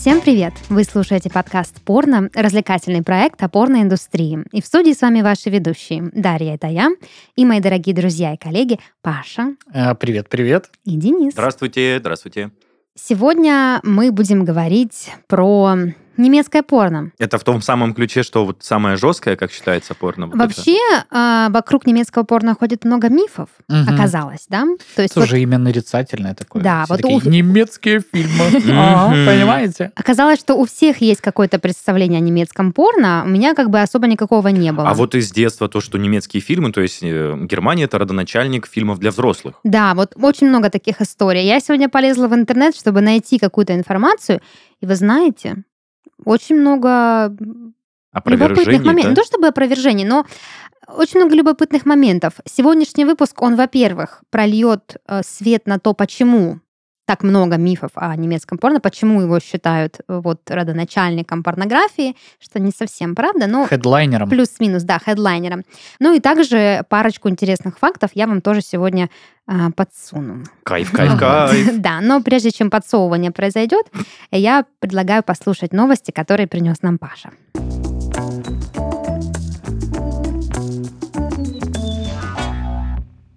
Всем привет! Вы слушаете подкаст «Порно» — развлекательный проект о порноиндустрии. И в студии с вами ваши ведущие Дарья, это я, и мои дорогие друзья и коллеги Паша. Э, Привет, привет. И Денис. Здравствуйте, здравствуйте. Сегодня мы будем говорить про немецкое порно. Это в том самом ключе, что вот самое жесткое, как считается, порно. вот это? Вообще, а, вокруг немецкого порно ходит много мифов, Мгм. оказалось, да? То есть Это вот уже имя нарицательное такое. Да, Все вот такие, у- немецкие фильмы. Понимаете? оказалось, что у всех есть какое-то представление о немецком порно, у меня как бы особо никакого не было. А вот из детства то, что немецкие фильмы, то есть э, Германия это родоначальник фильмов для взрослых. Да, вот очень много таких историй. Я сегодня полезла в интернет, чтобы найти какую-то информацию, и вы знаете, очень много любопытных Опровержений, моментов. да? Не то чтобы опровержений, но очень много любопытных моментов. Сегодняшний выпуск, он, во-первых, прольет э, свет на то, почему так много мифов о немецком порно, почему его считают э, вот родоначальником порнографии, что не совсем правда, но Хедлайнером. плюс-минус, да, хедлайнером. Ну и также парочку интересных фактов я вам тоже сегодня а, подсуну. Кайф, кайф, кайф. Да, но прежде чем подсовывание произойдет, я предлагаю послушать новости, которые принес нам Паша.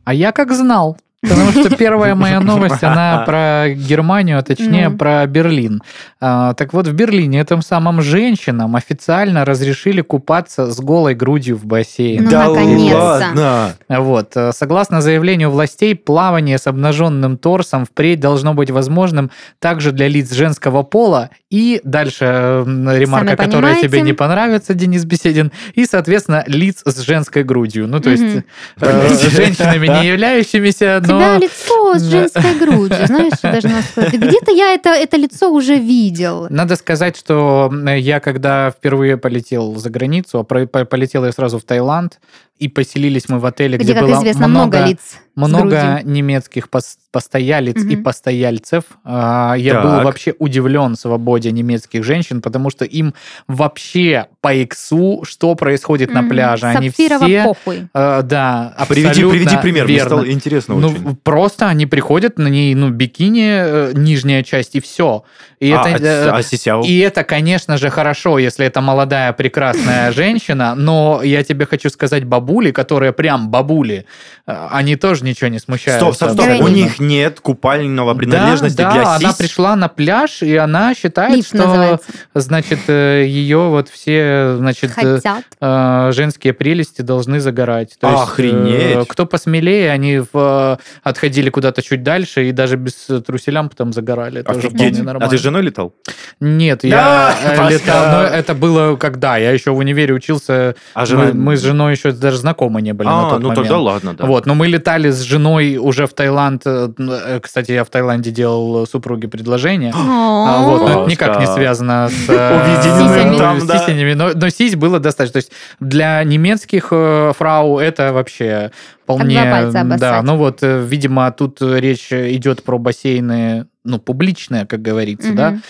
А я как знал. Потому что первая моя новость, она про Германию, а точнее Ну. про Берлин. А, так вот, в Берлине этим самым женщинам официально разрешили купаться с голой грудью в бассейне. Ну, Да наконец-то. ладно. Вот. э, Согласно заявлению властей, плавание с обнаженным торсом впредь должно быть возможным также для лиц женского пола. И дальше э, ремарка, Сами которая тебе не понравится, Денис Беседин. И, соответственно, лиц с женской грудью. Ну, то есть Мгм. э, женщинами не являющимися, тебя лицо с женской грудью, знаешь, сказать. Где-то я это, это лицо уже видел. Надо сказать, что я когда впервые полетел за границу, а полетел я сразу в Таиланд, и поселились мы в отеле, где, Где, как было известно, много, лиц с много немецких пос- постоялиц и Мгм. постояльцев. А, Я Так. был вообще удивлен свободе немецких женщин, потому что им вообще по иксу, что происходит на пляже. Они Сапфирово все... похуй. э, да, Приведи, абсолютно приведи пример, мне верно. стало интересно Ну, очень. просто они приходят, на ней, ну, бикини, э, нижняя часть, и все. И А, это, э, а, а сисяо? и это, конечно же, хорошо, если это молодая прекрасная женщина, но я тебе хочу сказать, бабули, которые прям бабули, э, они тоже ничего не смущают. Стоп, стоп, стоп. Абсолютно. У них нет купального принадлежности да, для да, она пришла на пляж, и она считает, Лифт что, называется. значит, э, ее вот все, значит, э, Хотят. женские прелести должны загорать. То есть, Охренеть. э, кто посмелее, они в, отходили куда-то чуть дальше и даже без труселям потом загорали. Офигеть. А ты с женой летал? Нет, Да, я летал, но это было когда? Я еще в универе учился, А жена... мы, мы с женой еще даже знакомы не были на А, тот ну момент. тогда ладно, да. Вот, но мы летали с женой уже в Таиланд. э, э, Кстати, я в Таиланде делал супруге предложение. А, вот, но это никак не связано с э, сисями, но, сись было достаточно. То есть для немецких э, фрау это вообще вполне... два пальца обоссать. Да, ну вот, э, видимо, тут э, речь идет про бассейны, ну, публичные, как говорится, да, Мгм.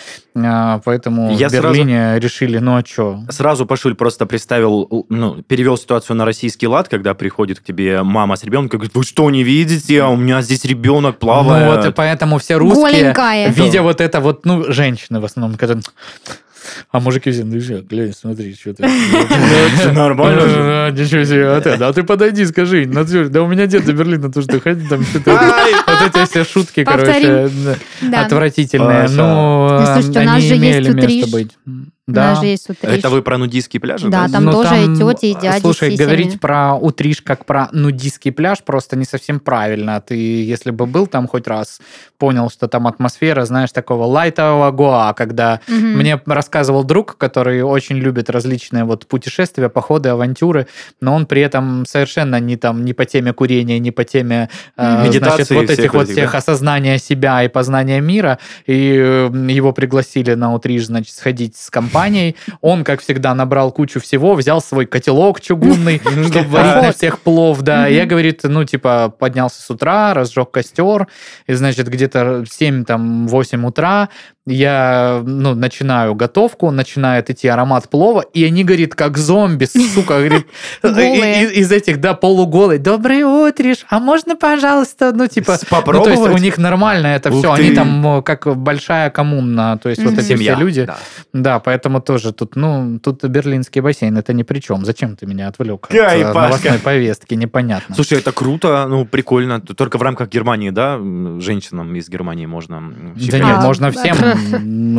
А, поэтому Я в Берлине решили, ну а что? Сразу Пашуль просто представил, ну, перевел ситуацию на российский лад, когда приходит к тебе мама с ребенком, говорит, вы что, не видите? А у меня здесь ребенок плавает. Ну вот, и поэтому все русские, Голенькая. видя вот это вот, ну, женщины в основном, которые... А мужики все, ну что, глянь, смотри, что ты. Нормально. А, Ничего себе, а ты, да ты подойди, скажи, да у меня дед до Берлина тоже доходит, там что-то... Вот эти все шутки, короче, Да. отвратительные. Ну, Ну, слушайте, у нас они же есть имели утриш. Да. нас же есть утриш. Это вы про нудистские пляжи? Да, там Ну, тоже и тети, и дяди Слушай, говорить про утриш как про нудистский пляж просто не совсем правильно. Ты, если бы был там хоть раз, понял, что там атмосфера, знаешь, такого лайтового гоа, когда Мгм. мне рассказывал друг, который очень любит различные вот путешествия, походы, авантюры, но он при этом совершенно не там не по теме курения, не по теме э, значит, Медитации вот всех этих вот этих, всех да? осознания себя и познания мира. И э, его пригласили на утриж, значит, сходить с компанией. Он, как всегда, набрал кучу всего, взял свой котелок чугунный, чтобы варить. на всех плов, да. Я, говорит, ну, типа, поднялся с утра, разжег костер, и, значит, где-то 7, там, 8 утра я ну, начинаю готовку, начинает идти аромат плова, и они, говорит, как зомби, сука, говорит, из, из этих, да, полуголые. Доброе утриш, а можно, пожалуйста, ну, типа... Ну, то есть у них нормально это Ух все. Они там как большая коммуна, то есть вот эти Семья. все люди. да. Да, поэтому тоже тут, ну, тут берлинский бассейн, это ни при чем. Зачем ты меня отвлек от Ай, э, Пашка. новостной повестки? Непонятно. Слушай, это круто, ну, прикольно. Только в рамках Германии, да, женщинам из Германии можно Да нет, можно всем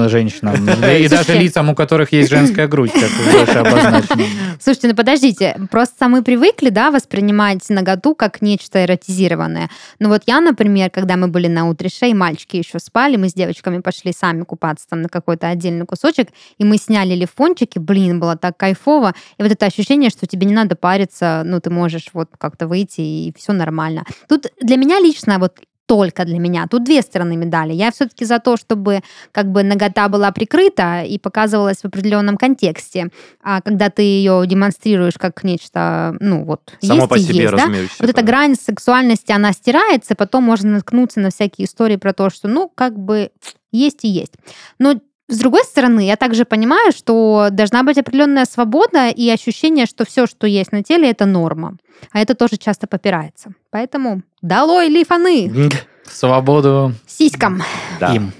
женщинам. И даже лицам, у которых есть женская грудь, как выше обозначено. Слушайте, ну подождите, просто мы привыкли, да, воспринимать наготу как нечто эротизированное. Ну вот я, например, когда мы были на утрише, и мальчики еще спали, мы с девочками пошли сами купаться там на какой-то отдельный кусочек, и мы сняли лифончики, блин, было так кайфово. И вот это ощущение, что тебе не надо париться, ну ты можешь вот как-то выйти, и все нормально. Тут для меня лично вот только для меня. Тут две стороны медали. Я все-таки за то, чтобы как бы нагота была прикрыта и показывалась в определенном контексте. А когда ты ее демонстрируешь как нечто, ну вот, Само есть по и себе есть, да? Вот эта грань сексуальности, она стирается, потом можно наткнуться на всякие истории про то, что, ну, как бы есть и есть. Но с другой стороны, я также понимаю, что должна быть определенная свобода и ощущение, что все, что есть на теле, это норма. А это тоже часто попирается. Поэтому долой лифаны Свободу сиськам. Да. им.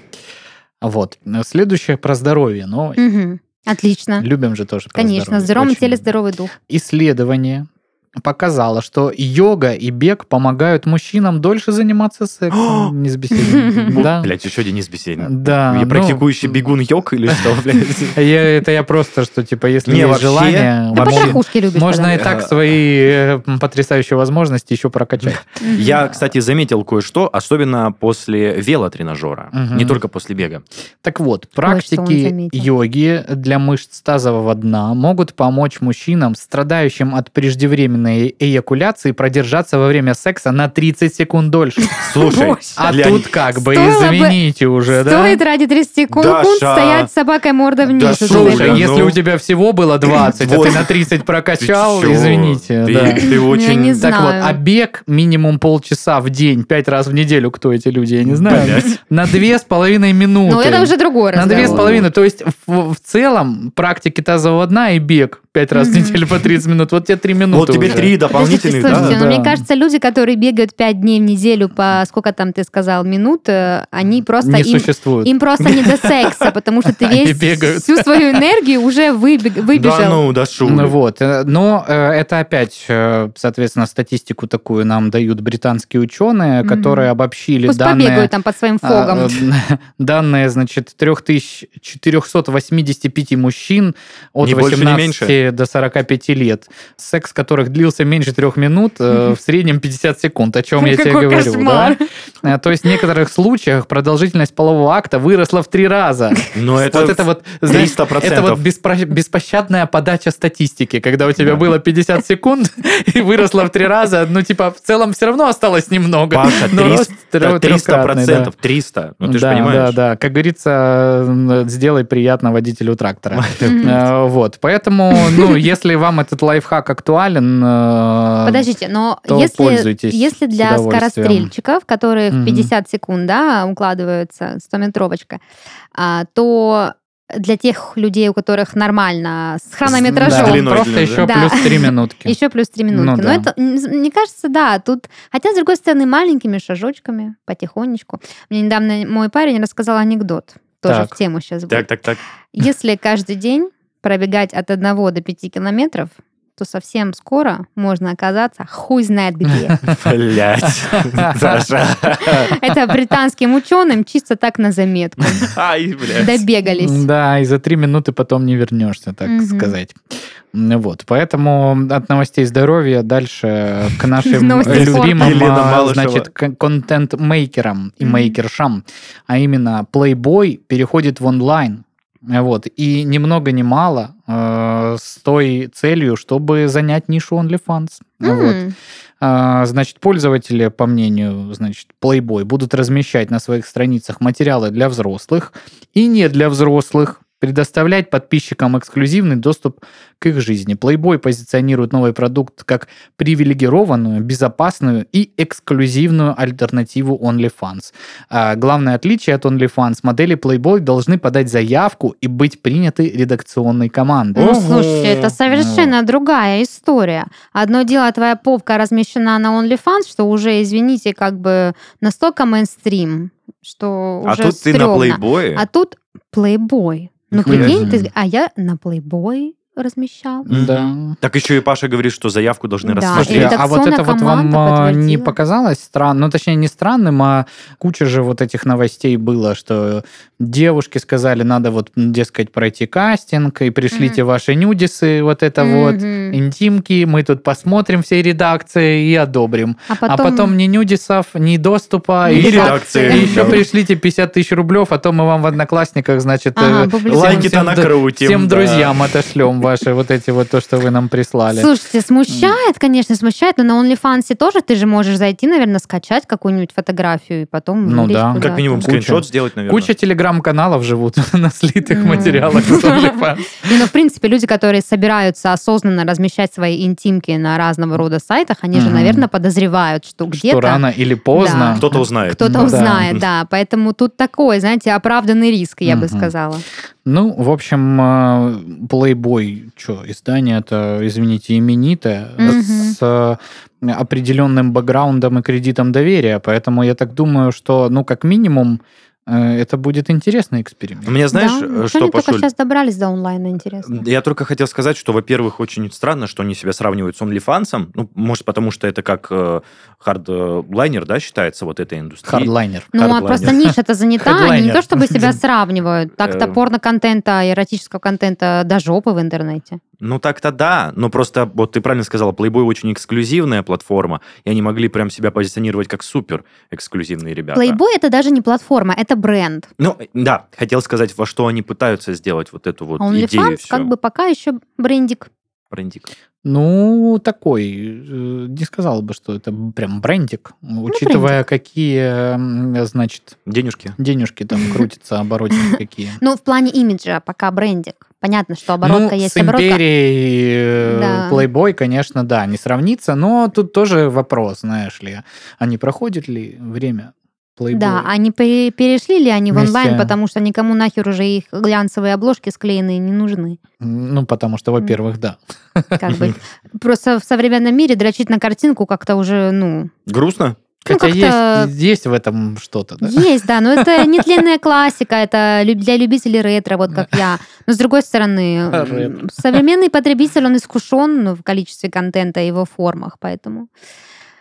Вот. Следующее про здоровье. Ну, Мгм. Отлично. любим же тоже Конечно, в здоровье. здоровом Очень теле здоровый дух. Исследование показало, что йога и бег помогают мужчинам дольше заниматься сексом. Не с беседой. Да. Блять, еще Денис Беседин. Да. Я ну, практикующий бегун йог или что, блядь? Я, это я просто, что типа, если Не, есть вообще- желание, Ты вообще любишь. можно тогда. и так свои э, потрясающие возможности еще прокачать. Я, кстати, заметил кое-что, особенно после велотренажера, не только после бега. Так вот, практики йоги для мышц тазового дна могут помочь мужчинам, страдающим от преждевременной эякуляции, продержаться во время секса на 30 секунд дольше. Слушай. А для- тут как бы, извините уже, да? Стоит ради 30 секунд стоять с собакой мордой вниз. Слушай, если ну- у тебя всего было 20, а ты на 30 прокачал, извините. Ты, очень... Так вот, а бег минимум полчаса в день, пять раз в неделю, кто эти люди, я не знаю, на две с половиной минуты. Ну, это уже другой На две с разговор. половиной. То есть в, в целом практики тазового дна и бег пять раз в неделю по 30 минут. Вот тебе три минуты Вот тебе уже. три дополнительных, слушайте, да? но Да. мне кажется, люди, которые бегают 5 дней в неделю по, сколько там ты сказал, минут, э, они просто, Не им, существует. им просто не до секса, потому что ты весь всю свою энергию уже выбег- Да выбежал. ну, да шу. Ну Вот. э, Но э, это опять, соответственно, статистику такую нам дают британские ученые, которые обобщили Пусть данные... побегают там под своим фогом. А, э, Данные, значит, 3485 мужчин от Ни больше, ни 18 меньше. до 45 лет, секс которых длился меньше трех минут, э, в среднем 50 секунд, о чем я тебе Какой говорю. да. Э, То есть в некоторых случаях продолжительность полового акта выросла в три раза. Но это, вот это вот, знаешь, 300%. это вот беспощадная подача статистики, когда у тебя было 50 секунд и выросло в три раза, ну, типа, в целом все равно осталось немного. Паша, но 300, рост трё- 300 трёхкратный, да. процентов, 300. Ну ты же да, понимаешь. Да, да. Как говорится, сделай приятно водителю трактора. Э, Вот. Поэтому, ну, если вам этот лайфхак актуален... э, Подождите, но то если, если для удовольствием. скорострельчиков, которые в Мгм. 50 секунд да, укладываются, 100-метровочка, а, то для тех людей, у которых нормально с Да, хронометражом, длиной просто длинной, еще да. плюс 3 минутки. еще плюс 3 минутки. Ну Но да. это, мне кажется, да, тут... Хотя, с другой стороны, маленькими шажочками, потихонечку. Мне недавно мой парень рассказал анекдот. Тоже Так. в тему сейчас будет. Так, так, так. Если каждый день пробегать от 1 до 5 километров, то совсем скоро можно оказаться хуй знает где. Блять. Даша. Это британским ученым чисто так на заметку. Ай, блядь. Добегались. Да, и за три минуты потом не вернешься, так Мгм. сказать. Вот, поэтому от новостей здоровья дальше к нашим любимым, а, значит, кон- контент-мейкерам и мейкершам, а именно Playboy переходит в онлайн. Вот, и ни много ни мало э, с той целью, чтобы занять нишу OnlyFans. Вот. М. А, Значит, пользователи, по мнению, значит, Playboy, будут размещать на своих страницах материалы для взрослых и не для взрослых, предоставлять подписчикам эксклюзивный доступ к их жизни. Playboy позиционирует новый продукт как привилегированную, безопасную и эксклюзивную альтернативу OnlyFans. А главное отличие от OnlyFans – модели Playboy должны подать заявку и быть приняты редакционной командой. Ну, слушай, это совершенно другая история. Одно дело, твоя попка размещена на OnlyFans, что уже, извините, как бы настолько мейнстрим, что А уже тут ты на стрёмно. плейбое. А тут Playboy. Ну, прикинь, ты... А я на Playboy размещал. Да. Так еще и Паша говорит, что заявку должны Да, рассмотреть. и а вот это вот вам а, не подтвердила. показалось странным? Ну, точнее, не странным, а куча же вот этих новостей было, что девушки сказали, надо вот, дескать, пройти кастинг, и пришлите ваши нюдисы, вот это вот, Мгм. интимки, мы тут посмотрим всей редакции и одобрим. А А потом ни нюдисов, ни доступа, Ни и еще, редакции. и еще пришлите 50 тысяч рублев, а то мы вам в Одноклассниках, значит, Ага, э. Лайки-то всем- накрутим, всем да. друзьям отошлем ваши вот эти вот то, что вы нам прислали. Слушайте, смущает, конечно, смущает, но на OnlyFans тоже ты же можешь зайти, наверное, скачать какую-нибудь фотографию и потом Ну да. куда-то. Как минимум Куча. скриншот сделать, наверное. Куча телеграм-каналов живут на слитых материалах с OnlyFans. Ну, в принципе, люди, которые собираются осознанно размещать свои интимки на разного рода сайтах, они же, наверное, подозревают, что Что где-то рано или поздно. Кто-то узнает. кто-то узнает, да. Поэтому тут такой, знаете, оправданный риск, я бы сказала. Ну, в общем, э, Что, издание-то, извините, именитое, Мгм. с э, определенным бэкграундом и кредитом доверия, поэтому я так думаю, что, ну, как минимум, это будет интересный эксперимент. Меня, знаешь, да? э, ну, что, они только Пашуль? сейчас добрались до онлайна, интересно. Я только хотел сказать, что, во-первых, очень странно, что они себя сравнивают с OnlyFans. Ну, может, потому что это как э, хардлайнер, да, считается вот этой индустрией. Хардлайнер. Ну, а просто ниша-то занята, они не то чтобы себя сравнивают. Так-то Э. порно-контента, эротического контента до жопы в интернете. Ну, так-то да, но просто, вот ты правильно сказала, Playboy очень эксклюзивная платформа, и они могли прям себя позиционировать как супер эксклюзивные ребята. Playboy это даже не платформа, это бренд. Ну, да, хотел сказать, во что они пытаются сделать вот эту вот А идею OnlyFans всю. как бы пока еще брендик. Брендик. Ну, такой, э, не сказал бы, что это прям брендик, учитывая, какие, м, значит, Денежки. денежки там крутятся, оборотики какие. Ну, в плане имиджа пока брендик. Понятно, что оборотка ну, есть с оборотка. империей э, Да. Playboy, конечно, да, не сравнится, но тут тоже вопрос, знаешь ли, а не проходит ли время Playboy? Да, они пере- перешли ли они в Вместе- онлайн, потому что никому нахер уже их глянцевые обложки склеенные не нужны. Ну, потому что, во-первых, да. Как бы просто в современном мире дрочить на картинку как-то уже, ну, Грустно? Ну, Хотя как-то- есть, есть в этом что-то, да? есть, да, но это нетленная классика, это для любителей ретро, вот как я. Но с другой стороны, Ретро. современный потребитель, он искушен ну, в количестве контента и его формах, поэтому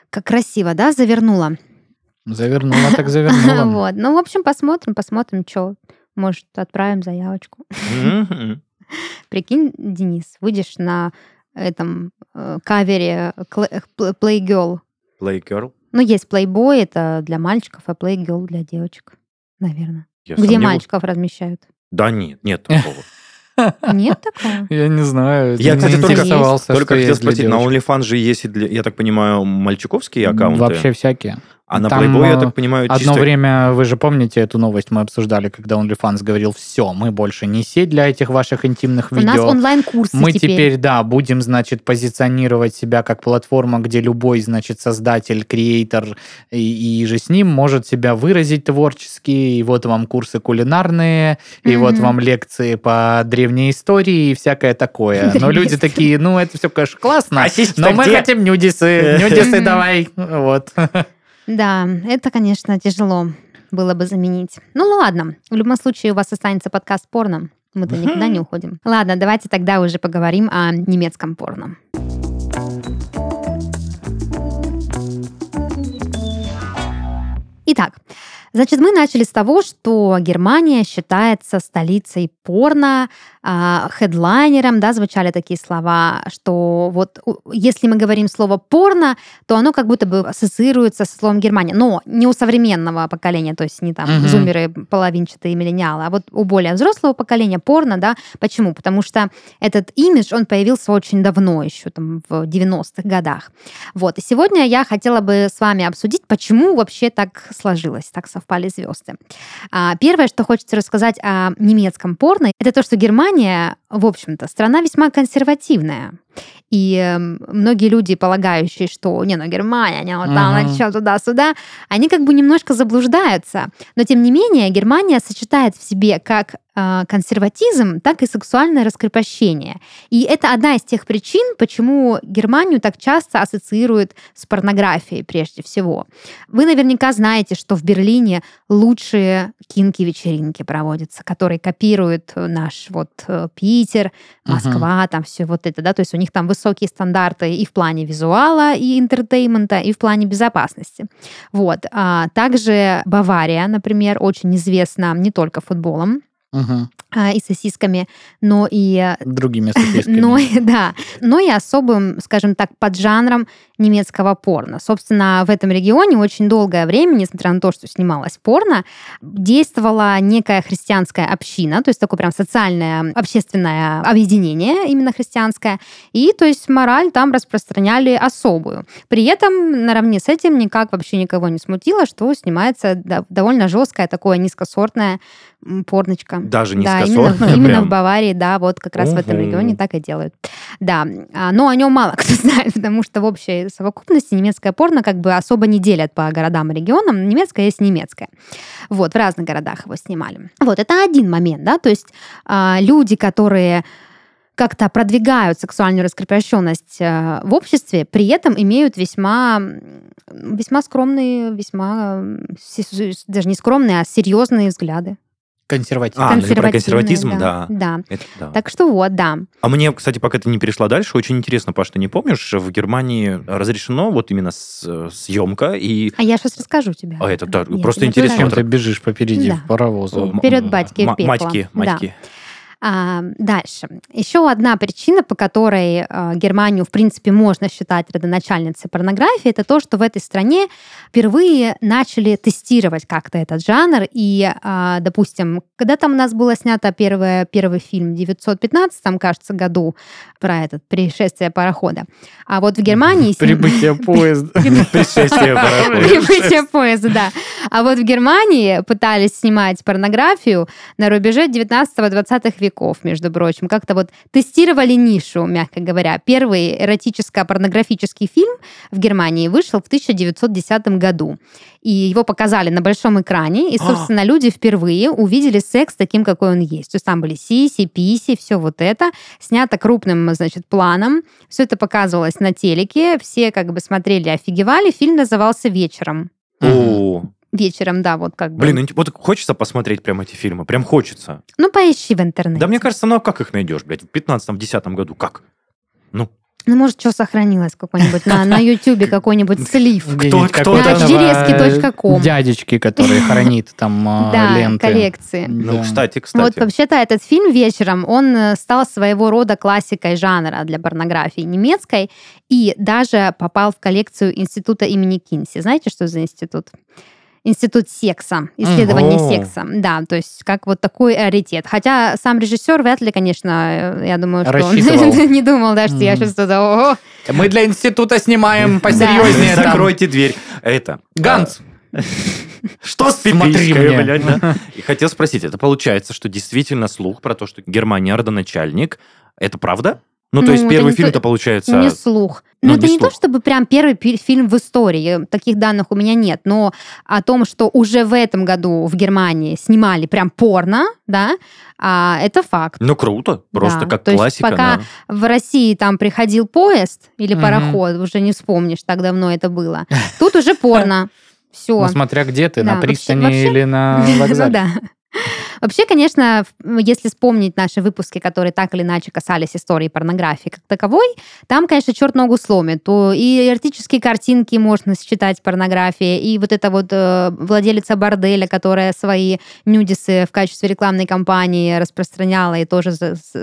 как красиво, да, завернула. Завернула так завернула. Вот. Ну, в общем, посмотрим, посмотрим, что. Может, отправим заявочку. Прикинь, Денис, выйдешь на этом э, кавере Playgirl. Playgirl? Ну, есть Playboy, это для мальчиков, а Playgirl для девочек, наверное. Я Где сомневаюсь. мальчиков размещают. Да нет, нет такого. Нет такого? Я не знаю. Я, не кстати, только- Только хотел спросить, на. OnlyFans же есть, я так понимаю, мальчиковские аккаунты. Вообще всякие. А на Там, Playboy, я э, так понимаю, Одно чисто... время, вы же помните эту новость, мы обсуждали, когда OnlyFans говорил, все, мы больше не сеть для этих ваших интимных У нас видео. онлайн-курсы Мы теперь. теперь, да, будем, значит, позиционировать себя как платформа, где любой, значит, создатель, креатор и, и же с ним может себя выразить творчески. И вот вам курсы кулинарные, и вот Мгм. вам лекции по древней истории и всякое такое. Но люди такие, ну, это все, конечно, классно, А но мы где?» хотим нюдисы, нюдисы давай. Вот. Да, это, конечно, тяжело было бы заменить. Ну ладно, в любом случае у вас останется подкаст порно. Мы-то никуда не уходим. Ладно, давайте тогда уже поговорим о немецком порно. Итак, значит, мы начали с того, что Германия считается столицей порно, а, хедлайнером, да, звучали такие слова, что вот если мы говорим слово порно, то оно как будто бы ассоциируется со словом Германия, но не у современного поколения, то есть не там Мгм. зумеры, половинчатые миллениалы, а вот у более взрослого поколения порно, да, почему? Потому что этот имидж, он появился очень давно, еще там в 90-х годах. Вот, и сегодня я хотела бы с вами обсудить, почему вообще так сложилось, так совпало. Совпали звезды. А, первое, что хочется рассказать о немецком порно, это то, что Германия, в общем-то, страна весьма консервативная. И э, многие люди, полагающие, что не, ну Германия, они вот там Ага. еще туда-сюда, они как бы немножко заблуждаются. Но тем не менее, Германия сочетает в себе как консерватизм, так и сексуальное раскрепощение. И это одна из тех причин, почему Германию так часто ассоциируют с порнографией прежде всего. Вы наверняка знаете, что в Берлине лучшие kinky-вечеринки проводятся, которые копируют наш вот э, Питер. Москва, там все вот это, да, то есть у них там высокие стандарты и в плане визуала, и entertainment а, и в плане безопасности. Вот. А также Бавария, например, очень известна не только футболом Mm-hmm. А, и сосисками, но и э, Другими сосисками. но, и- да, но и особым, скажем так, поджанром немецкого порно. Собственно, в этом регионе очень долгое время, несмотря на то, что снималось порно, действовала некая христианская община, то есть такое прям социальное, общественное объединение именно христианское, и то есть мораль там распространяли особую. При этом наравне с этим никак вообще никого не смутило, что снимается довольно жесткое такое низкосортное порночка. Даже Да, именно, именно в Баварии, да, вот как раз в этом регионе так и делают. Да, а, но о нем мало кто знает, потому что в общей совокупности немецкое порно как бы особо не делят по городам и регионам. Немецкое есть немецкое. Вот, в разных городах его снимали. Вот, это один момент, да, то есть а, люди, которые как-то продвигают сексуальную раскрепощенность э, в обществе, при этом имеют весьма, весьма скромные, весьма, даже не скромные, а серьезные взгляды. Консервативно. А, ну, про консерватизм, да. да. Да. Это да. Так что вот, да. А мне, кстати, пока ты не перешла дальше, очень интересно, Паш, ты не помнишь, в Германии разрешено вот именно с- съемка и... А я сейчас расскажу тебе. А это да, Я просто интересно, расскажу. ты бежишь попереди Да. паровоза? Вперед батьки м- пекло. Матьки, Да. А, дальше. Еще одна причина, по которой а, Германию, в принципе, можно считать родоначальницей порнографии, это то, что в этой стране впервые начали тестировать как-то этот жанр. И, а, допустим, когда там у нас было снято первое, первый фильм в 915, кажется, году про этот пришествие парохода. А вот в Германии... Прибытие поезда. Пришествие парохода. Прибытие поезда, да. А вот в Германии пытались снимать порнографию на рубеже 19-20 веков, между прочим. Как-то вот тестировали нишу, мягко говоря. Первый эротическо-порнографический фильм в Германии вышел в 1910 году. И его показали на большом экране, и, А. собственно, люди впервые увидели секс таким, какой он есть. То есть там были сиси, писи, все вот это, снято крупным, значит, планом. Все это показывалось на телеке, все как бы смотрели, офигевали. Фильм назывался «Вечером». О, Вечером, да, вот как бы. Блин, ну, вот хочется посмотреть прям эти фильмы, прям хочется. Ну, поищи в интернете. Да мне кажется, ну а как их найдешь, блядь, в 15-10 году, как? Ну, Ну, может, что сохранилось какой-нибудь на, на Ютубе, какой-нибудь слив. Кто- кто? Жирески.ком. Дядечки, который хранит там а, Да, ленты. коллекции. ну, Да. кстати, Вот кстати. вообще-то этот фильм вечером, он э, стал своего рода классикой жанра для порнографии немецкой и даже попал в коллекцию института имени Кинси. Знаете, что за институт? Институт секса, исследование О. секса. Да, то есть как вот такой раритет. Хотя сам режиссер вряд ли, конечно, э, я думаю, что он не думал, да, что я Мгм. сейчас туда... Мы для института снимаем посерьезнее. Закройте дверь. Это. Ганс, Что с Смотри мне. блядь, да? И хотел спросить, это получается, что действительно слух про то, что Германия родоначальник, это правда? Ну, то Ну, есть это первый фильм-то то- получается... Не слух. Ну, Ну, это не не то, слух. чтобы прям первый фильм в истории. Таких данных у меня нет. Но о том, что уже в этом году в Германии снимали прям порно, да, а, это факт. Ну, круто. Просто Да, как то есть классика. пока да. В России там приходил поезд или пароход, уже не вспомнишь, так давно это было. Тут уже порно. Все. ну, смотря где ты, Да, на пристани вообще- или на Ну вокзале. да. Вообще, конечно, в- если вспомнить наши выпуски, которые так или иначе касались истории порнографии как таковой, там, конечно, черт ногу сломит. То и эротические картинки можно считать порнографией, и вот эта вот э, владелица борделя, которая свои нюдисы в качестве рекламной кампании распространяла и тоже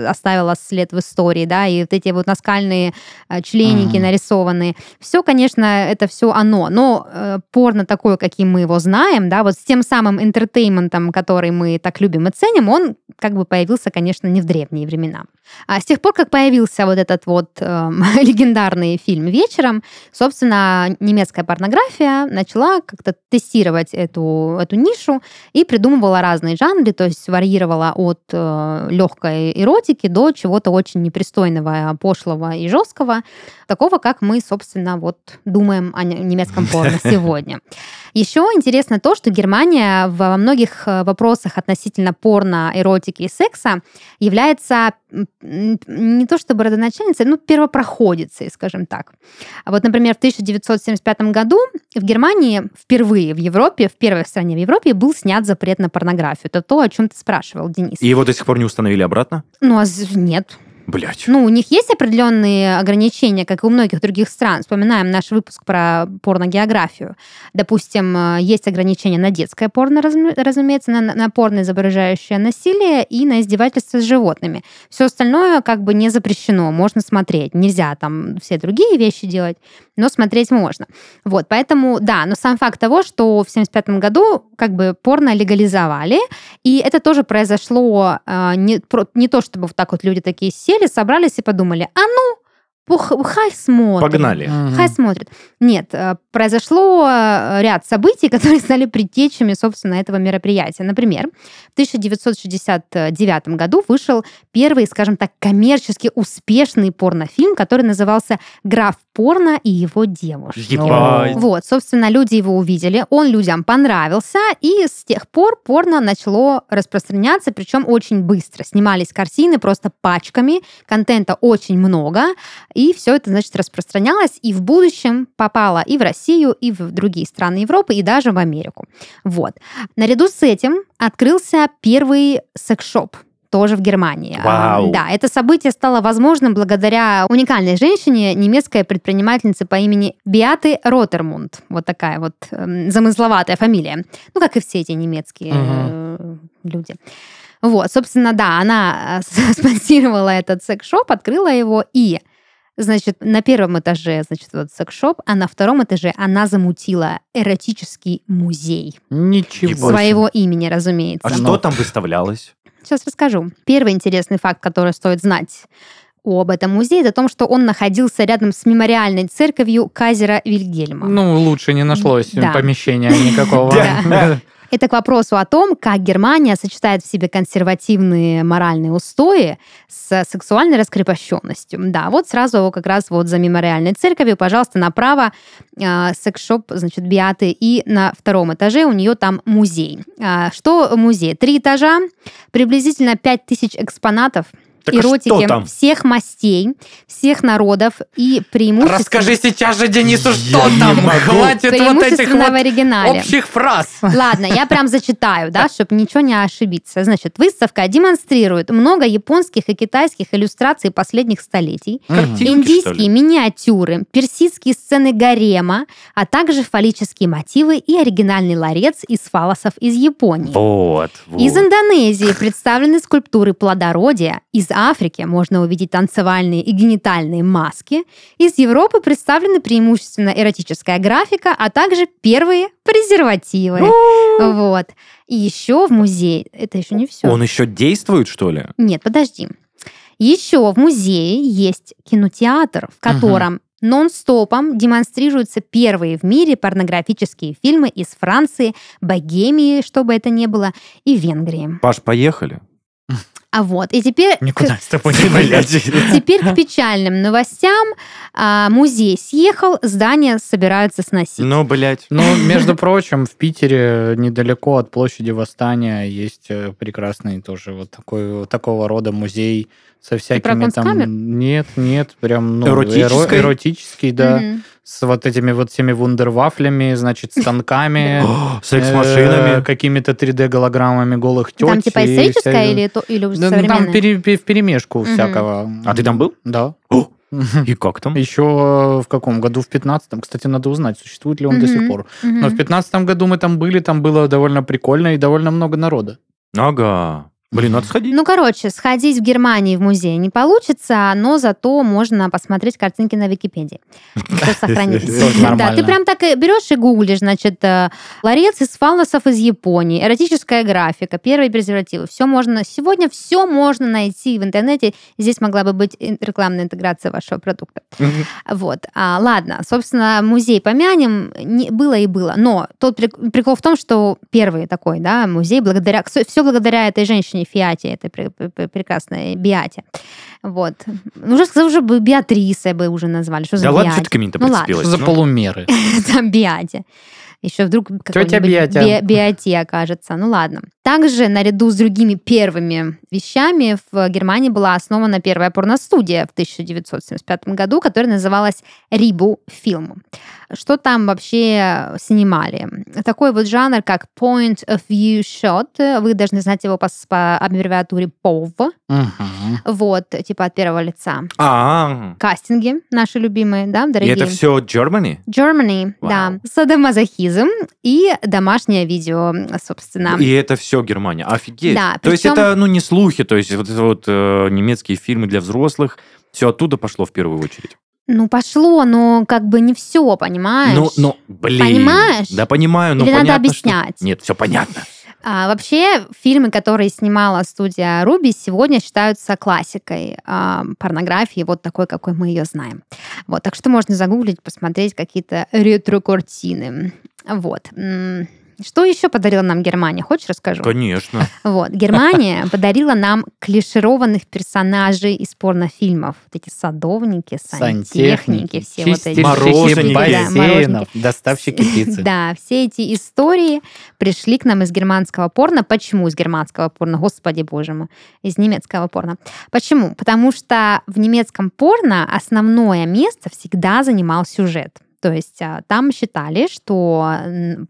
оставила след в истории, да, и вот эти вот наскальные э, членики Мгм. нарисованные. Все, конечно, это все оно, но э, порно такое, каким мы его знаем, да, вот с тем самым интертейментом, который мы так любим любим и ценим, он как бы появился, конечно, не в древние времена. А с тех пор, как появился вот этот вот э, легендарный фильм «Вечером», собственно, немецкая порнография начала как-то тестировать эту, эту нишу и придумывала разные жанры, то есть варьировала от э, легкой эротики до чего-то очень непристойного, пошлого и жесткого, такого, как мы, собственно, вот думаем о немецком порно сегодня. Еще интересно то, что Германия во многих э, вопросах относительно порно, эротики и секса является не то чтобы родоначальницей, ну, первопроходицей, скажем так. А вот, например, в 1975 году в Германии впервые в Европе, в первой стране в Европе был снят запрет на порнографию. Это то, о чем ты спрашивал, Денис. И его до сих пор не установили обратно? Ну, а нет. Блять. Ну, у них есть определенные ограничения, как и у многих других стран. Вспоминаем наш выпуск про порногеографию. Допустим, э, есть ограничения на детское порно, разумеется, на, на порно, изображающее насилие и на издевательство с животными. Все остальное как бы не запрещено, можно смотреть. Нельзя там все другие вещи делать, но смотреть можно. Вот, поэтому, да, но сам факт того, что в 1975 году как бы порно легализовали, и это тоже произошло э, не, не то, чтобы вот так вот люди такие сели, собрались и подумали, а ну, Хай смотрит. Погнали. Хай смотрит. Нет, э, произошло э, ряд событий, которые стали предтечами, собственно, этого мероприятия. Например, в 1969 году вышел первый, скажем так, коммерчески успешный порнофильм, который назывался «Граф порно и его девушка». Ебать. Вот, собственно, люди его увидели, он людям понравился, и с тех пор порно начало распространяться, причем очень быстро. Снимались картины просто пачками, контента очень много, и все это, значит, распространялось и в будущем попало и в Россию, и в другие страны Европы, и даже в Америку. Вот. Наряду с этим открылся первый секс-шоп тоже в Германии. Вау. Да, это событие стало возможным благодаря уникальной женщине, немецкой предпринимательнице по имени Биаты Ротермунд. Вот такая вот э, замысловатая фамилия. Ну, как и все эти немецкие угу. э, люди. Вот, собственно, да, она э, спонсировала этот секс-шоп, открыла его, и Значит, на первом этаже, значит, вот секс-шоп, а на втором этаже она замутила эротический музей. Ничего. Своего имени, разумеется. А что там выставлялось? Сейчас расскажу. Первый интересный факт, который стоит знать об этом музее, это о том, что он находился рядом с мемориальной церковью Казера Вильгельма. Ну, лучше не нашлось да. помещения никакого. Это к вопросу о том, как Германия сочетает в себе консервативные моральные устои с сексуальной раскрепощенностью. Да, вот сразу как раз вот за мемориальной церковью, пожалуйста, направо э, секс-шоп, значит, Биаты, и на втором этаже у нее там музей. А, что музей? Три этажа, приблизительно 5000 экспонатов, так эротики а всех мастей, всех народов и преимущественно... Расскажи сейчас же Денису, что там! Хватит вот этих вот в оригинале. общих фраз. Ладно, я прям зачитаю, да, чтобы ничего не ошибиться. Значит, выставка демонстрирует много японских и китайских иллюстраций последних столетий, Картинки, индийские миниатюры, персидские сцены гарема, а также фаллические мотивы и оригинальный ларец из фалосов из Японии. Вот, вот. Из Индонезии представлены скульптуры плодородия, из Африки можно увидеть танцевальные и генитальные маски. Из Европы представлены преимущественно эротическая графика, а также первые презервативы. вот. И еще в музее, это еще не все. Он еще действует, что ли? Нет, подожди. Еще в музее есть кинотеатр, в котором угу. нон-стопом демонстрируются первые в мире порнографические фильмы из Франции, Богемии, чтобы это не было, и Венгрии. Паш, поехали. А вот, и теперь... Никуда с тобой не Теперь к печальным новостям. А, музей съехал, здание собираются сносить. Ну, блядь. Ну, между прочим, в Питере недалеко от площади Восстания есть э, прекрасный тоже вот такой, такого рода музей со всякими там... Нет, нет, прям ну, эротический, эротический да. Угу. С вот этими вот всеми вундервафлями, значит, станками. Секс-машинами. Э, какими-то 3D-голограммами голых теть. Там типа историческая или, или уже современная? Там в перемешку всякого. А ты там был? Да. И как там? Еще в каком году? В 15-м. Кстати, надо узнать, существует ли он до сих пор. Но в 15 году мы там были, там было довольно прикольно и довольно много народа. Ага. Блин, надо сходить. Ну, короче, сходить в Германии в музей не получится, но зато можно посмотреть картинки на Википедии. Что сохранились. Да, ты прям так и берешь и гуглишь, значит, э, ларец из фалосов из Японии, эротическая графика, первые презервативы. Все можно, сегодня все можно найти в интернете. Здесь могла бы быть рекламная интеграция вашего продукта. Вот. А, ладно, собственно, музей помянем, не, было и было. Но тот прик- прикол в том, что первый такой, да, музей, благодаря, все благодаря этой женщине Фиате, этой пре- пре- прекрасной Биате. Вот. Ну, Уже, сказал, уже бы Беатрисой бы уже назвали. Что за Да ладно, Биате? что ты ко мне-то Ну ладно. прицепилась? Что за Ну, полумеры? Там Биате. Еще вдруг какой-нибудь Биатя. Би- Биати окажется. Ну ладно. Также наряду с другими первыми вещами в Германии была основана первая порностудия в 1975 году, которая называлась Рибу Фильм. Что там вообще снимали? Такой вот жанр, как Point of View Shot. Вы должны знать его по, по аббревиатуре POV. Мгм. Вот, типа от первого лица. А, Кастинги наши любимые, да, и дорогие. это все Germany? Germany, Вау. да. Садомазохизм и домашнее видео, собственно. И это все Германия. Офигеть. Да, То есть причем- это, ну, не слухи, то есть вот это вот э, немецкие фильмы для взрослых, все оттуда пошло в первую очередь. Ну, пошло, но как бы не все, понимаешь? Ну, ну, блин. Понимаешь? Да, понимаю, но Или надо понятно, что- объяснять? Нет, все понятно. А, вообще, фильмы, которые снимала студия Руби, сегодня считаются классикой а, порнографии, вот такой, какой мы ее знаем. Вот, так что можно загуглить, посмотреть какие-то ретро-картины. Вот. Что еще подарила нам Германия? Хочешь расскажу? Конечно. Вот. Германия подарила нам клишированных персонажей из порнофильмов. Вот эти садовники, сантехники, все вот эти. бассейнов, доставщики пиццы. Да, все эти истории пришли к нам из германского порно. Почему из германского порно? Господи боже мой. Из немецкого порно. Почему? Потому что в немецком порно основное место всегда занимал сюжет. То есть а, там считали, что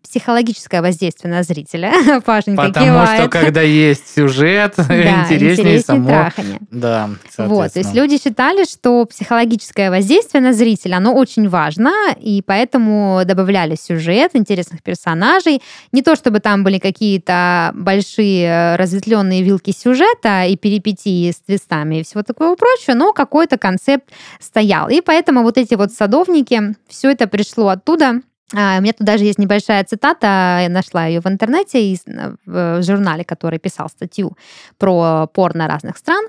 психологическое воздействие на зрителя, Пашенька Потому кивает. что когда есть сюжет, Да, интереснее само. трахание. Да, Вот, то есть люди считали, что психологическое воздействие на зрителя, оно очень важно, и поэтому добавляли сюжет, интересных персонажей. Не то, чтобы там были какие-то большие э, разветвленные вилки сюжета и перипетии с твистами и всего такого прочего, но какой-то концепт стоял. И поэтому вот эти вот садовники, все это пришло оттуда. А, У меня тут даже есть небольшая цитата, я нашла ее в интернете, из- в журнале, который писал статью про порно разных стран.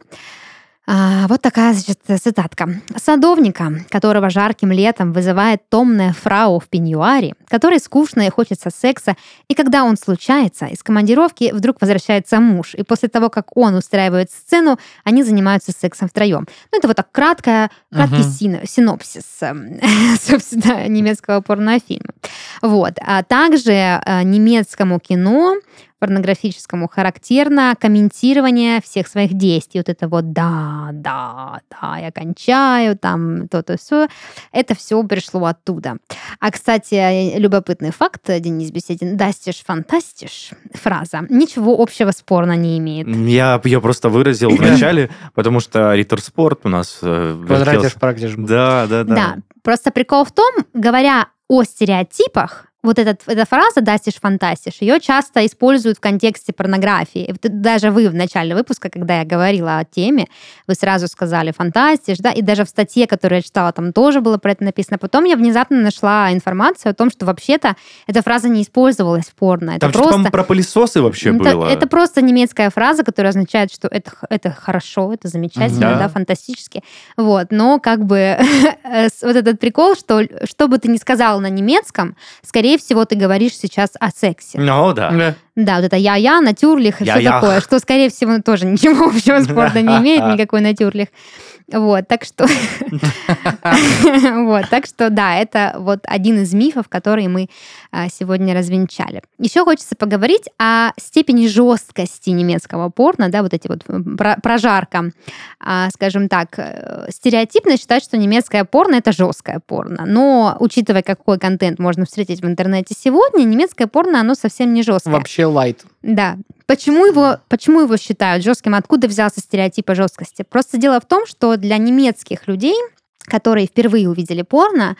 А, вот такая, значит, цитатка. Садовника, которого жарким летом вызывает томная фрау в пеньюаре, который скучно и хочется секса, и когда он случается, из командировки вдруг возвращается муж, и после того, как он устраивает сцену, они занимаются сексом втроем. Ну, это вот так краткое, краткий син- синопсис, эм, собственно, немецкого порнофильма. Вот. А также э, немецкому кино порнографическому характерно комментирование всех своих действий. Вот это вот да, да, да, я кончаю, там то-то все. Это все пришло оттуда. А, кстати, любопытный факт, Денис Беседин, «дастишь, фантастишь» фраза ничего общего с порно не имеет. Я ее просто выразил в начале, потому что Риттер-спорт у нас э, Квадратишь, вертелся. практишь. Да, да, да. Да. Просто прикол в том, говоря о стереотипах, вот этот, эта фраза «дастишь, фантастишь», ее часто используют в контексте порнографии. Даже вы в начале выпуска, когда я говорила о теме, вы сразу сказали «фантастишь», да, и даже в статье, которую я читала, там тоже было про это написано. Потом я внезапно нашла информацию о том, что вообще-то эта фраза не использовалась в порно. Это Там что-то, просто... по-моему, про пылесосы вообще Это, было. это просто немецкая фраза, которая означает, что это, это хорошо, это замечательно, да, Да. фантастически. Вот, но как бы вот этот прикол, что что бы ты ни сказал на немецком, скорее всего, ты говоришь сейчас о сексе. Ну, да. Да. Да, вот это я-я, натюрлих и все такое, что, скорее всего, тоже ничего общего с порно не имеет, никакой натюрлих. Вот, так что... Вот, так что, да, это вот один из мифов, который мы а, сегодня развенчали. Еще хочется поговорить о степени жесткости немецкого порно, да, вот эти вот прожарка. А, Скажем так, э, стереотипно считать, что немецкое порно это жесткое порно. Но, учитывая, какой контент можно встретить в интернете сегодня, немецкое порно, оно совсем не жесткое. Вообще лайт. Да. Почему его, почему его считают жестким? Откуда взялся стереотип о жесткости? Просто дело в том, что для немецких людей, которые впервые увидели порно,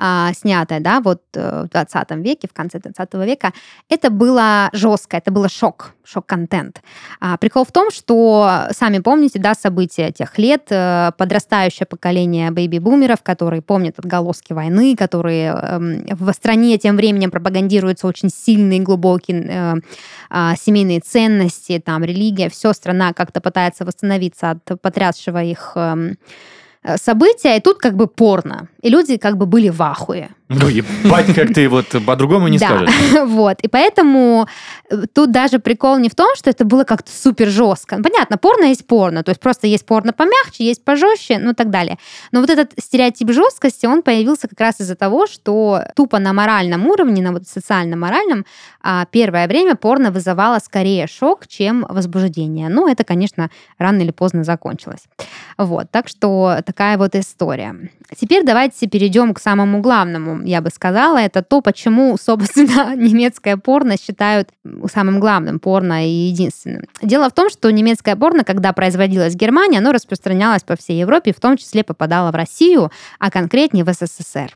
а, снятое, да, вот э, в 20 веке, в конце 20 века, это было жестко, это было шок, шок-контент. А, прикол в том, что, сами помните, да, события тех лет, э, подрастающее поколение бэйби-бумеров, которые помнят отголоски войны, которые э, в стране тем временем пропагандируются очень сильные, глубокие э, э, семейные ценности, там, религия, все, страна как-то пытается восстановиться от потрясшего их э, события, и тут как бы порно. И люди как бы были в ахуе. Ну, ебать, как ты вот по-другому не скажешь. вот. И поэтому э, тут даже прикол не в том, что это было как-то супер жестко. Ну, понятно, порно есть порно. То есть просто есть порно помягче, есть пожестче, ну и так далее. Но вот этот стереотип жесткости, он появился как раз из-за того, что тупо на моральном уровне, на вот социально-моральном, а, первое время порно вызывало скорее шок, чем возбуждение. Ну, это, конечно, рано или поздно закончилось. Вот. Так что такая вот история. Теперь давайте перейдем к самому главному я бы сказала, это то, почему, собственно, немецкое порно считают самым главным порно и единственным. Дело в том, что немецкое порно, когда производилось в Германии, оно распространялось по всей Европе, в том числе попадало в Россию, а конкретнее в СССР.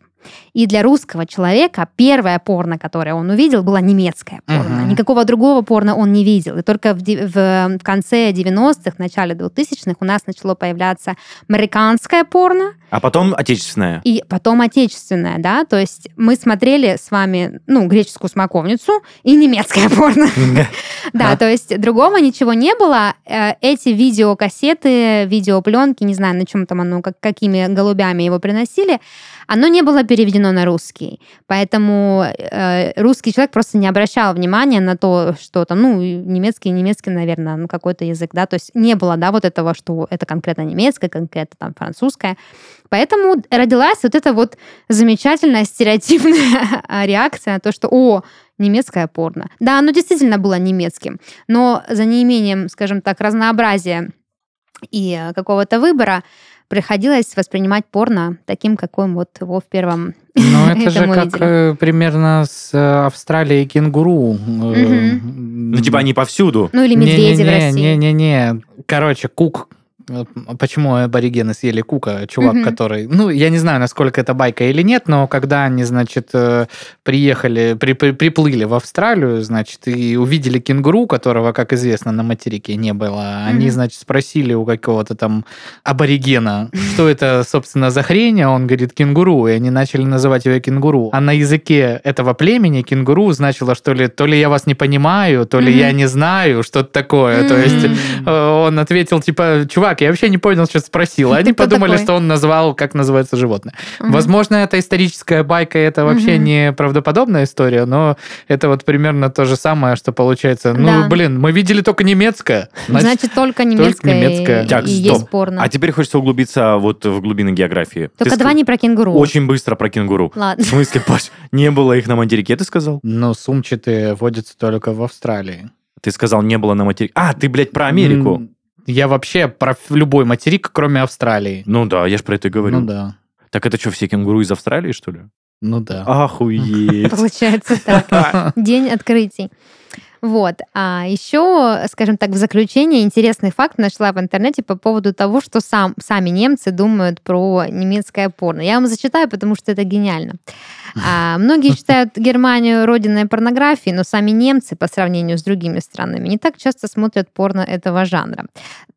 И для русского человека первое порно, которое он увидел, было немецкое порно. Мгм. Никакого другого порно он не видел. И только в, ди- в конце 90-х, начале 2000-х у нас начало появляться американское порно, А потом отечественное. и потом отечественное, да, то есть мы смотрели с вами, ну, греческую смоковницу и немецкое порно. Да, то есть другого ничего не было. Э, Эти видеокассеты, видеопленки, не знаю, на чем там оно, как, какими голубями его приносили, оно не было переведено на русский. Поэтому э, русский человек просто не обращал внимания на то, что там, ну, немецкий, немецкий, наверное, ну, какой-то язык, да, то есть не было, да, вот этого, что это конкретно немецкое, конкретно там французское. Поэтому родилась вот эта вот замечательная стереотипная реакция на то, что, о, немецкое порно. Да, оно действительно было немецким, но за неимением, скажем так, разнообразия и какого-то выбора приходилось воспринимать порно таким, каким вот его в первом Ну, это же как видели. э, примерно с э, Австралией кенгуру. э, Ну, типа они повсюду. Ну или медведи в России. Не-не-не. Короче, кук Почему аборигены съели Кука? Чувак, Мгм. который... Ну, я не знаю, насколько это байка или нет, но когда они, значит, э, приехали, при- при- приплыли в Австралию, значит, и увидели кенгуру, которого, как известно, на материке не было, они, Мгм. значит, спросили у какого-то там аборигена, что это, собственно, за хрень, а он говорит кенгуру, и они начали называть его кенгуру. А на языке этого племени кенгуру значило, что ли, то ли я вас не понимаю, то ли Мгм. я не знаю, что-то такое. То есть. Э, он ответил, типа, чувак, я вообще не понял, что спросил. Они подумали, что он назвал, как называется животное. Возможно, это историческая байка, это вообще не правдоподобная история, но это вот примерно то же самое, что получается. Ну, блин, мы видели только немецкое. Значит, только немецкое, немецкое. и- Так, и, стоп. есть порно. А теперь хочется углубиться вот в глубины географии. Только два не про кенгуру. Очень быстро про кенгуру. Ладно. В смысле, Паш, не было их на материке, ты сказал? но сумчатые водятся только в Австралии. Ты сказал, не было на материке. А, ты, блядь, про Америку. Я вообще про любой материк, кроме Австралии. Ну да, я ж про это и говорю. Ну да. Так это что, все кенгуру из Австралии, что ли? Ну да. Охуеть. Получается так. День открытий. Вот. А еще, скажем так, в заключение интересный факт нашла в интернете по поводу того, что сам, сами немцы думают про немецкое порно. Я вам зачитаю, потому что это гениально. А, многие считают Германию родиной порнографии, но сами немцы по сравнению с другими странами не так часто смотрят порно этого жанра.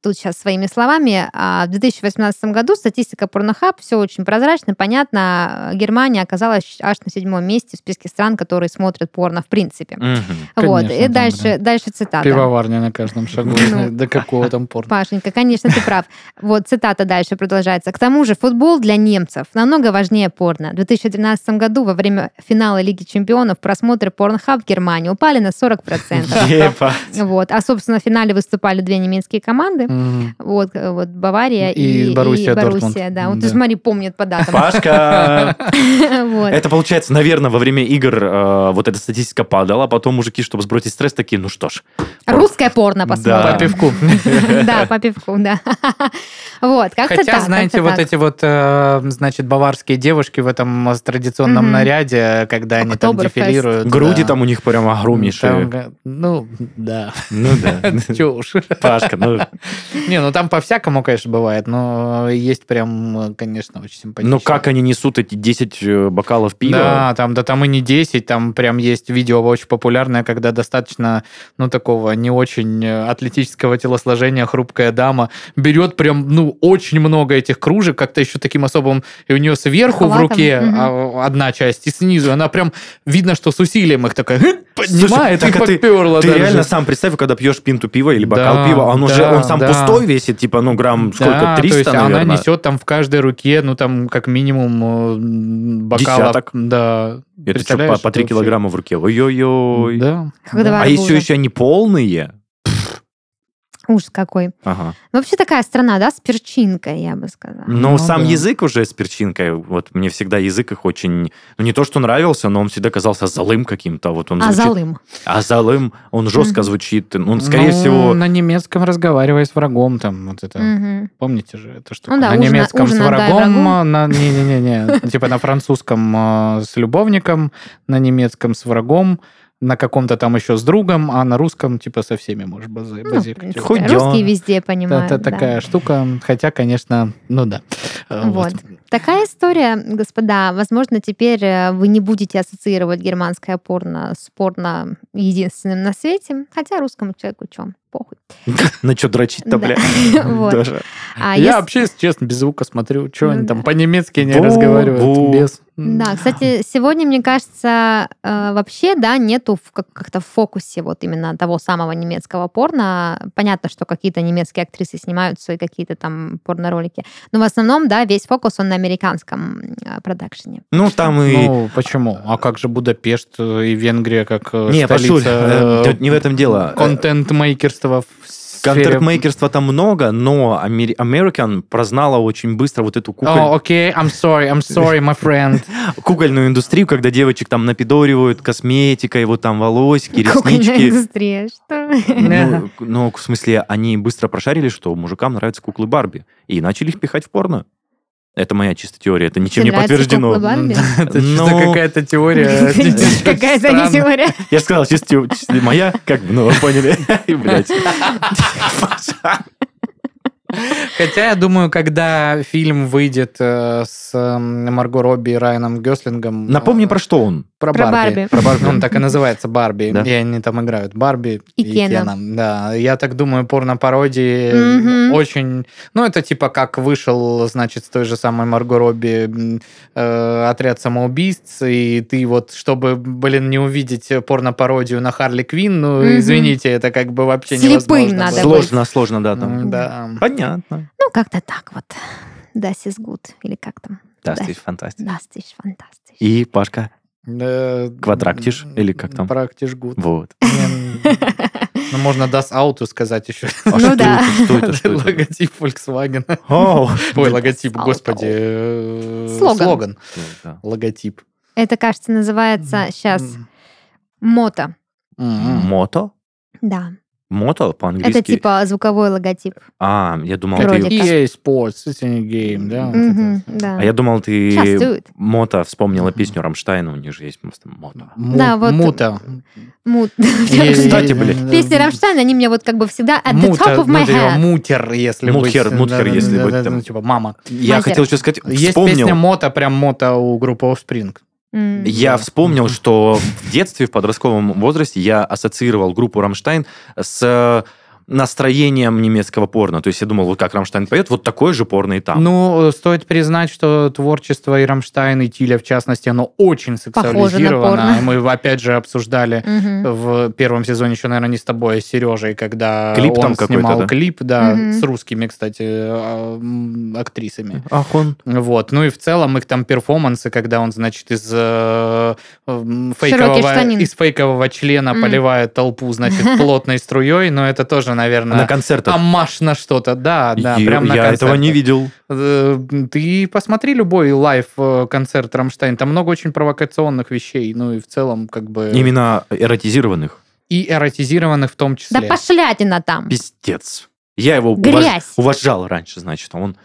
Тут сейчас своими словами. а, В 2018 году статистика Порнохаб, все очень прозрачно, понятно. Германия оказалась аж на седьмом месте в списке стран, которые смотрят порно в принципе. Мгм. вот. Конечно, И дальше, блин. дальше цитата. Пивоварня на каждом шагу. Ну. До какого там порно. Пашенька, конечно, ты прав. Вот цитата дальше продолжается. К тому же футбол для немцев намного важнее порно. В 2013 году во время финала Лиги чемпионов просмотры Порнхаб в Германии упали на 40%. Ебать. Вот. А, собственно, в финале выступали две немецкие команды. Вот, э, вот Бавария И Боруссия да. Вот ты смотри, помнят по датам. Пашка! Это получается, наверное, во время игр э, вот эта статистика падала, а потом мужики, чтобы сбросить стресс, такие, ну что ж. Русское порно посмотрим. По пивку. Да, по пивку, да. Вот, как-то Хотя, знаете, вот эти вот, э, значит, баварские девушки в этом традиционном. Наряде, когда они там дефилируют. Груди там у них прям огромнейшие. Га- ну, да. Ну да. Чё уж. Пашка, ну... Не, ну там по-всякому, конечно, бывает, но есть прям, конечно, очень симпатично. Ну как они несут эти 10 э, бокалов пива? Да, там, да там и не 10, там прям есть видео очень популярное, когда достаточно, ну, такого не очень э, атлетического телосложения хрупкая дама берет прям, ну, очень много этих кружек, как-то еще таким особым, и у нее сверху в Охватом, руке а, одна часть, и снизу она прям, видно, что с усилием их такая «Хы!» поднимает так и а ты- подперла Ты реально сам представь, когда пьешь пинту пива или бокал Да, пива, он уже, да, он сам да. пустой весит, типа, ну, грамм сколько, Да, 300, то есть наверное? она несет там в каждой руке, ну, там, как минимум э, бокалов. Десяток. Да. Это что, по, по 3 это килограмма в руке? Ой-ой-ой. Да. А если еще они полные? Ужас какой. Ага. Вообще такая страна, да, с перчинкой, я бы сказала. Но Ну сам да. язык уже с перчинкой, вот мне всегда язык их очень, ну не то, что нравился, но он всегда казался залым каким-то, вот он А звучит- залым. А залым, он жестко Мгм. звучит, ну, он, скорее Ну, всего... на немецком разговаривая с врагом, там, вот это, Мгм. помните же, это что? Ну да, на ужин- немецком ужин с врагом, а на, не-не-не, типа на французском э, с любовником, на немецком с врагом, на каком-то там еще с другом, а на русском типа со всеми можешь базы- Ну, Худя. русские везде понимают. Это да. такая штука, хотя, конечно, ну да. Э, Вот. Такая история, господа. Возможно, теперь э, вы не будете ассоциировать германское порно с порно единственным на свете, хотя русскому человеку что, похуй. На что дрочить-то, бля? Даже. А Я вообще, если честно, без звука смотрю, что Ну они да. там по-немецки не разговаривают, без. Да, кстати, сегодня, мне кажется, э, вообще, да, нету как-то в фокусе вот именно того самого немецкого порно. Понятно, что какие-то немецкие актрисы снимаются и какие-то там порно-ролики. Но в основном, да, весь фокус, он на американском э, продакшене. Ну, там и... Ну, почему? А как же Будапешт э, и Венгрия как э, Не, Пашуль, столица э, э, тут не в этом дело. контент-мейкерства в Контент-мейкерства там много, но American прознала очень быстро вот эту куколь- О, окей, I'm sorry, I'm sorry, my friend. кукольную индустрию, когда девочек там напидоривают косметикой, вот там волосики, Кукольная реснички. индустрия, что? Ну, ну, в смысле, они быстро прошарили, что мужикам нравятся куклы Барби. И начали их пихать в порно. Это моя чисто теория, это ничем Тебе не подтверждено. Это чисто Ну, какая-то теория. Какая-то не теория. Я сказал, чисто, моя, как бы, ну, вы поняли. И, блядь. Хотя я думаю, когда фильм выйдет э, с Марго Робби и Райаном Гослингом... Напомни, э, про что он. Про Про Барби. Барби. Про Барби. Он так и называется Барби. Да. И они там играют Барби И и, Кена. Кена. Да, я так думаю, порно-пародии очень... Ну, это типа как вышел, значит, с той же самой Марго Робби э, отряд самоубийц, и ты вот, чтобы, блин, не увидеть порно-пародию на Харли Квин, ну, извините, это как бы вообще Слепым невозможно. надо было. Сложно, сложно, да, там. М, Да. Понятно. Ну, как-то так вот. Das ist gut. Или как там? Да, Да. здесь фантастика. Das ist fantastisch. И Пашка, Э, Квадрактиш или как там? Практиш гуд. вот. Ну, можно Das Auto сказать еще. А Ну что да. это? Что это? Логотип Volkswagen. Ой, логотип, Das господи. э, Слоган. Да. Логотип. Это, кажется, называется сейчас мото. М. Мото? Да. Мото по-английски? Это типа звуковой логотип. А, я думал, Вроде ты... EA Sports, it's in a game, да? вот Мгм, это. да. А я думал, ты it. Мото вспомнила песню Рамштайна, у них же есть просто Мото. Му- Да, вот- Mutter. Мут. Кстати, блин. Песни Рамштайн, они мне вот как бы всегда at the top of ну, my head. Mutter, если быть. Mutter, Да-да-да, если быть ну, Типа мама. Я хотел что сказать, Есть песня Mota, прям Mota у группы Offspring. Я вспомнил, что в детстве, в подростковом возрасте, я ассоциировал группу Рамштайн с настроением немецкого порно. То есть я думал, вот как Рамштайн поет, вот такое же порно и там. Ну, стоит признать, что творчество и Рамштайн, и Тиля, в частности, оно очень сексуализировано. порно. Мы, опять же, обсуждали в первом сезоне еще, наверное, не с тобой, а с Сережей, когда Клип он там снимал да? клип, да, с русскими, кстати, м, актрисами. Ах, он... Вот. Ну и в целом их там перформансы, когда он, значит, из э, м, Широкий фейкового, из фейкового члена поливает толпу, значит, плотной струей, но это тоже, На наверное, концертах. омаж на что-то. Да, да, Я- прям на я этого не концертах. видел. Э, Ты посмотри любой live э, концерт Рамштайн, там много очень провокационных вещей, ну и в целом как бы Именно эротизированных. и эротизированных в том Да числе. пошлятина там. Пиздец. Я его уваж- Грязь. уважал раньше, значит, а он...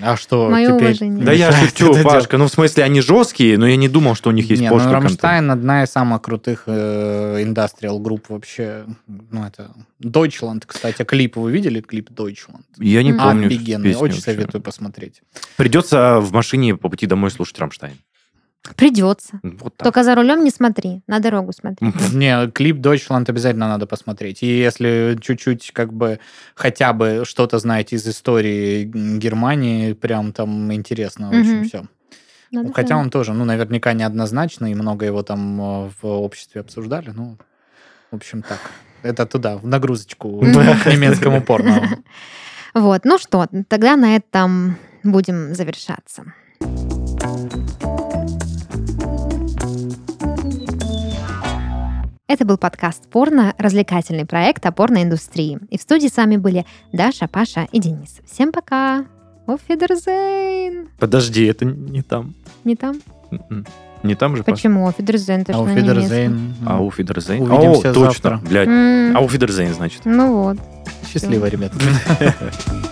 А что Моё теперь? уважение. Да я шучу? Пашка. Ну, в смысле, они жесткие, но я не думал, что у них есть Не, ну, пошлый контент. Рамштайн одна из самых крутых э, индастриал групп вообще. Ну, это Deutschland, кстати, клип. Вы видели клип Deutschland? Я не помню Офигенный, очень советую посмотреть. Придется в машине по пути домой слушать Рамштайн. Придется. Вот так. Только за рулем не смотри, на дорогу смотри. Не, клип Deutschland обязательно надо посмотреть. И если чуть-чуть, как бы, хотя бы что-то знаете из истории Германии, прям там интересно Мгм. очень все. Надо Хотя он тоже, ну, наверняка неоднозначный, и много его там э, в обществе обсуждали. Ну, в общем, так. Это туда, в нагрузочку к немецкому порно. Вот, ну что, тогда на этом будем завершаться. Это был подкаст «Порно», развлекательный проект о порноиндустрии. И в студии с вами были Даша, Паша и Денис. Всем пока! Wiedersehen! Подожди, это не там. Не там? М-м. Не там же? Почему? Auf Wiedersehen, это ж Auf на немецком. Ауф Wiedersehen. Увидимся О, точно, завтра. блядь. М, Ауф Wiedersehen, значит. Ну вот. Счастливо, ребята.